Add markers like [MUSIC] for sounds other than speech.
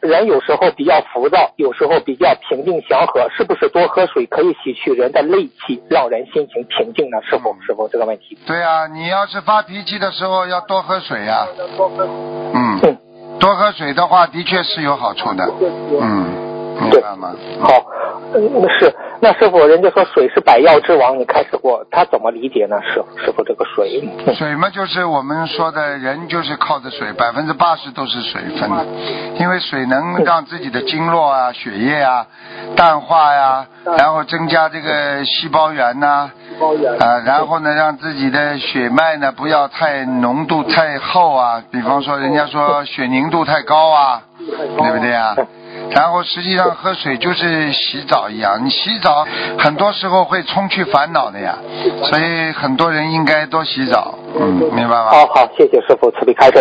人有时候比较浮躁，有时候比较平静祥和，是不是多喝水可以洗去人的戾气，让人心情平静呢？师傅，师傅这个问题。对啊，你要是发脾气的时候要多喝水呀、嗯，嗯，多喝水的话，的确是有好处的。嗯，明白吗？好，嗯，是。那师傅，人家说水是百药之王，你开始过，他怎么理解呢？师傅，师傅这个水，嗯 [LAUGHS] 水嘛，就是我们说的人就是靠着水，百分之八十都是水分的，因为水能让自己的经络啊、血液啊淡化呀、然后增加这个细胞源呐、啊，然后呢，让自己的血脉呢不要太浓度太厚啊，比方说人家说血凝度太高啊，对不对啊？[LAUGHS] 然后实际上喝水就是洗澡一样，你洗澡很多时候会冲去烦恼的呀，所以很多人应该多洗澡，嗯，明白吗？好好，谢谢师傅慈悲开示。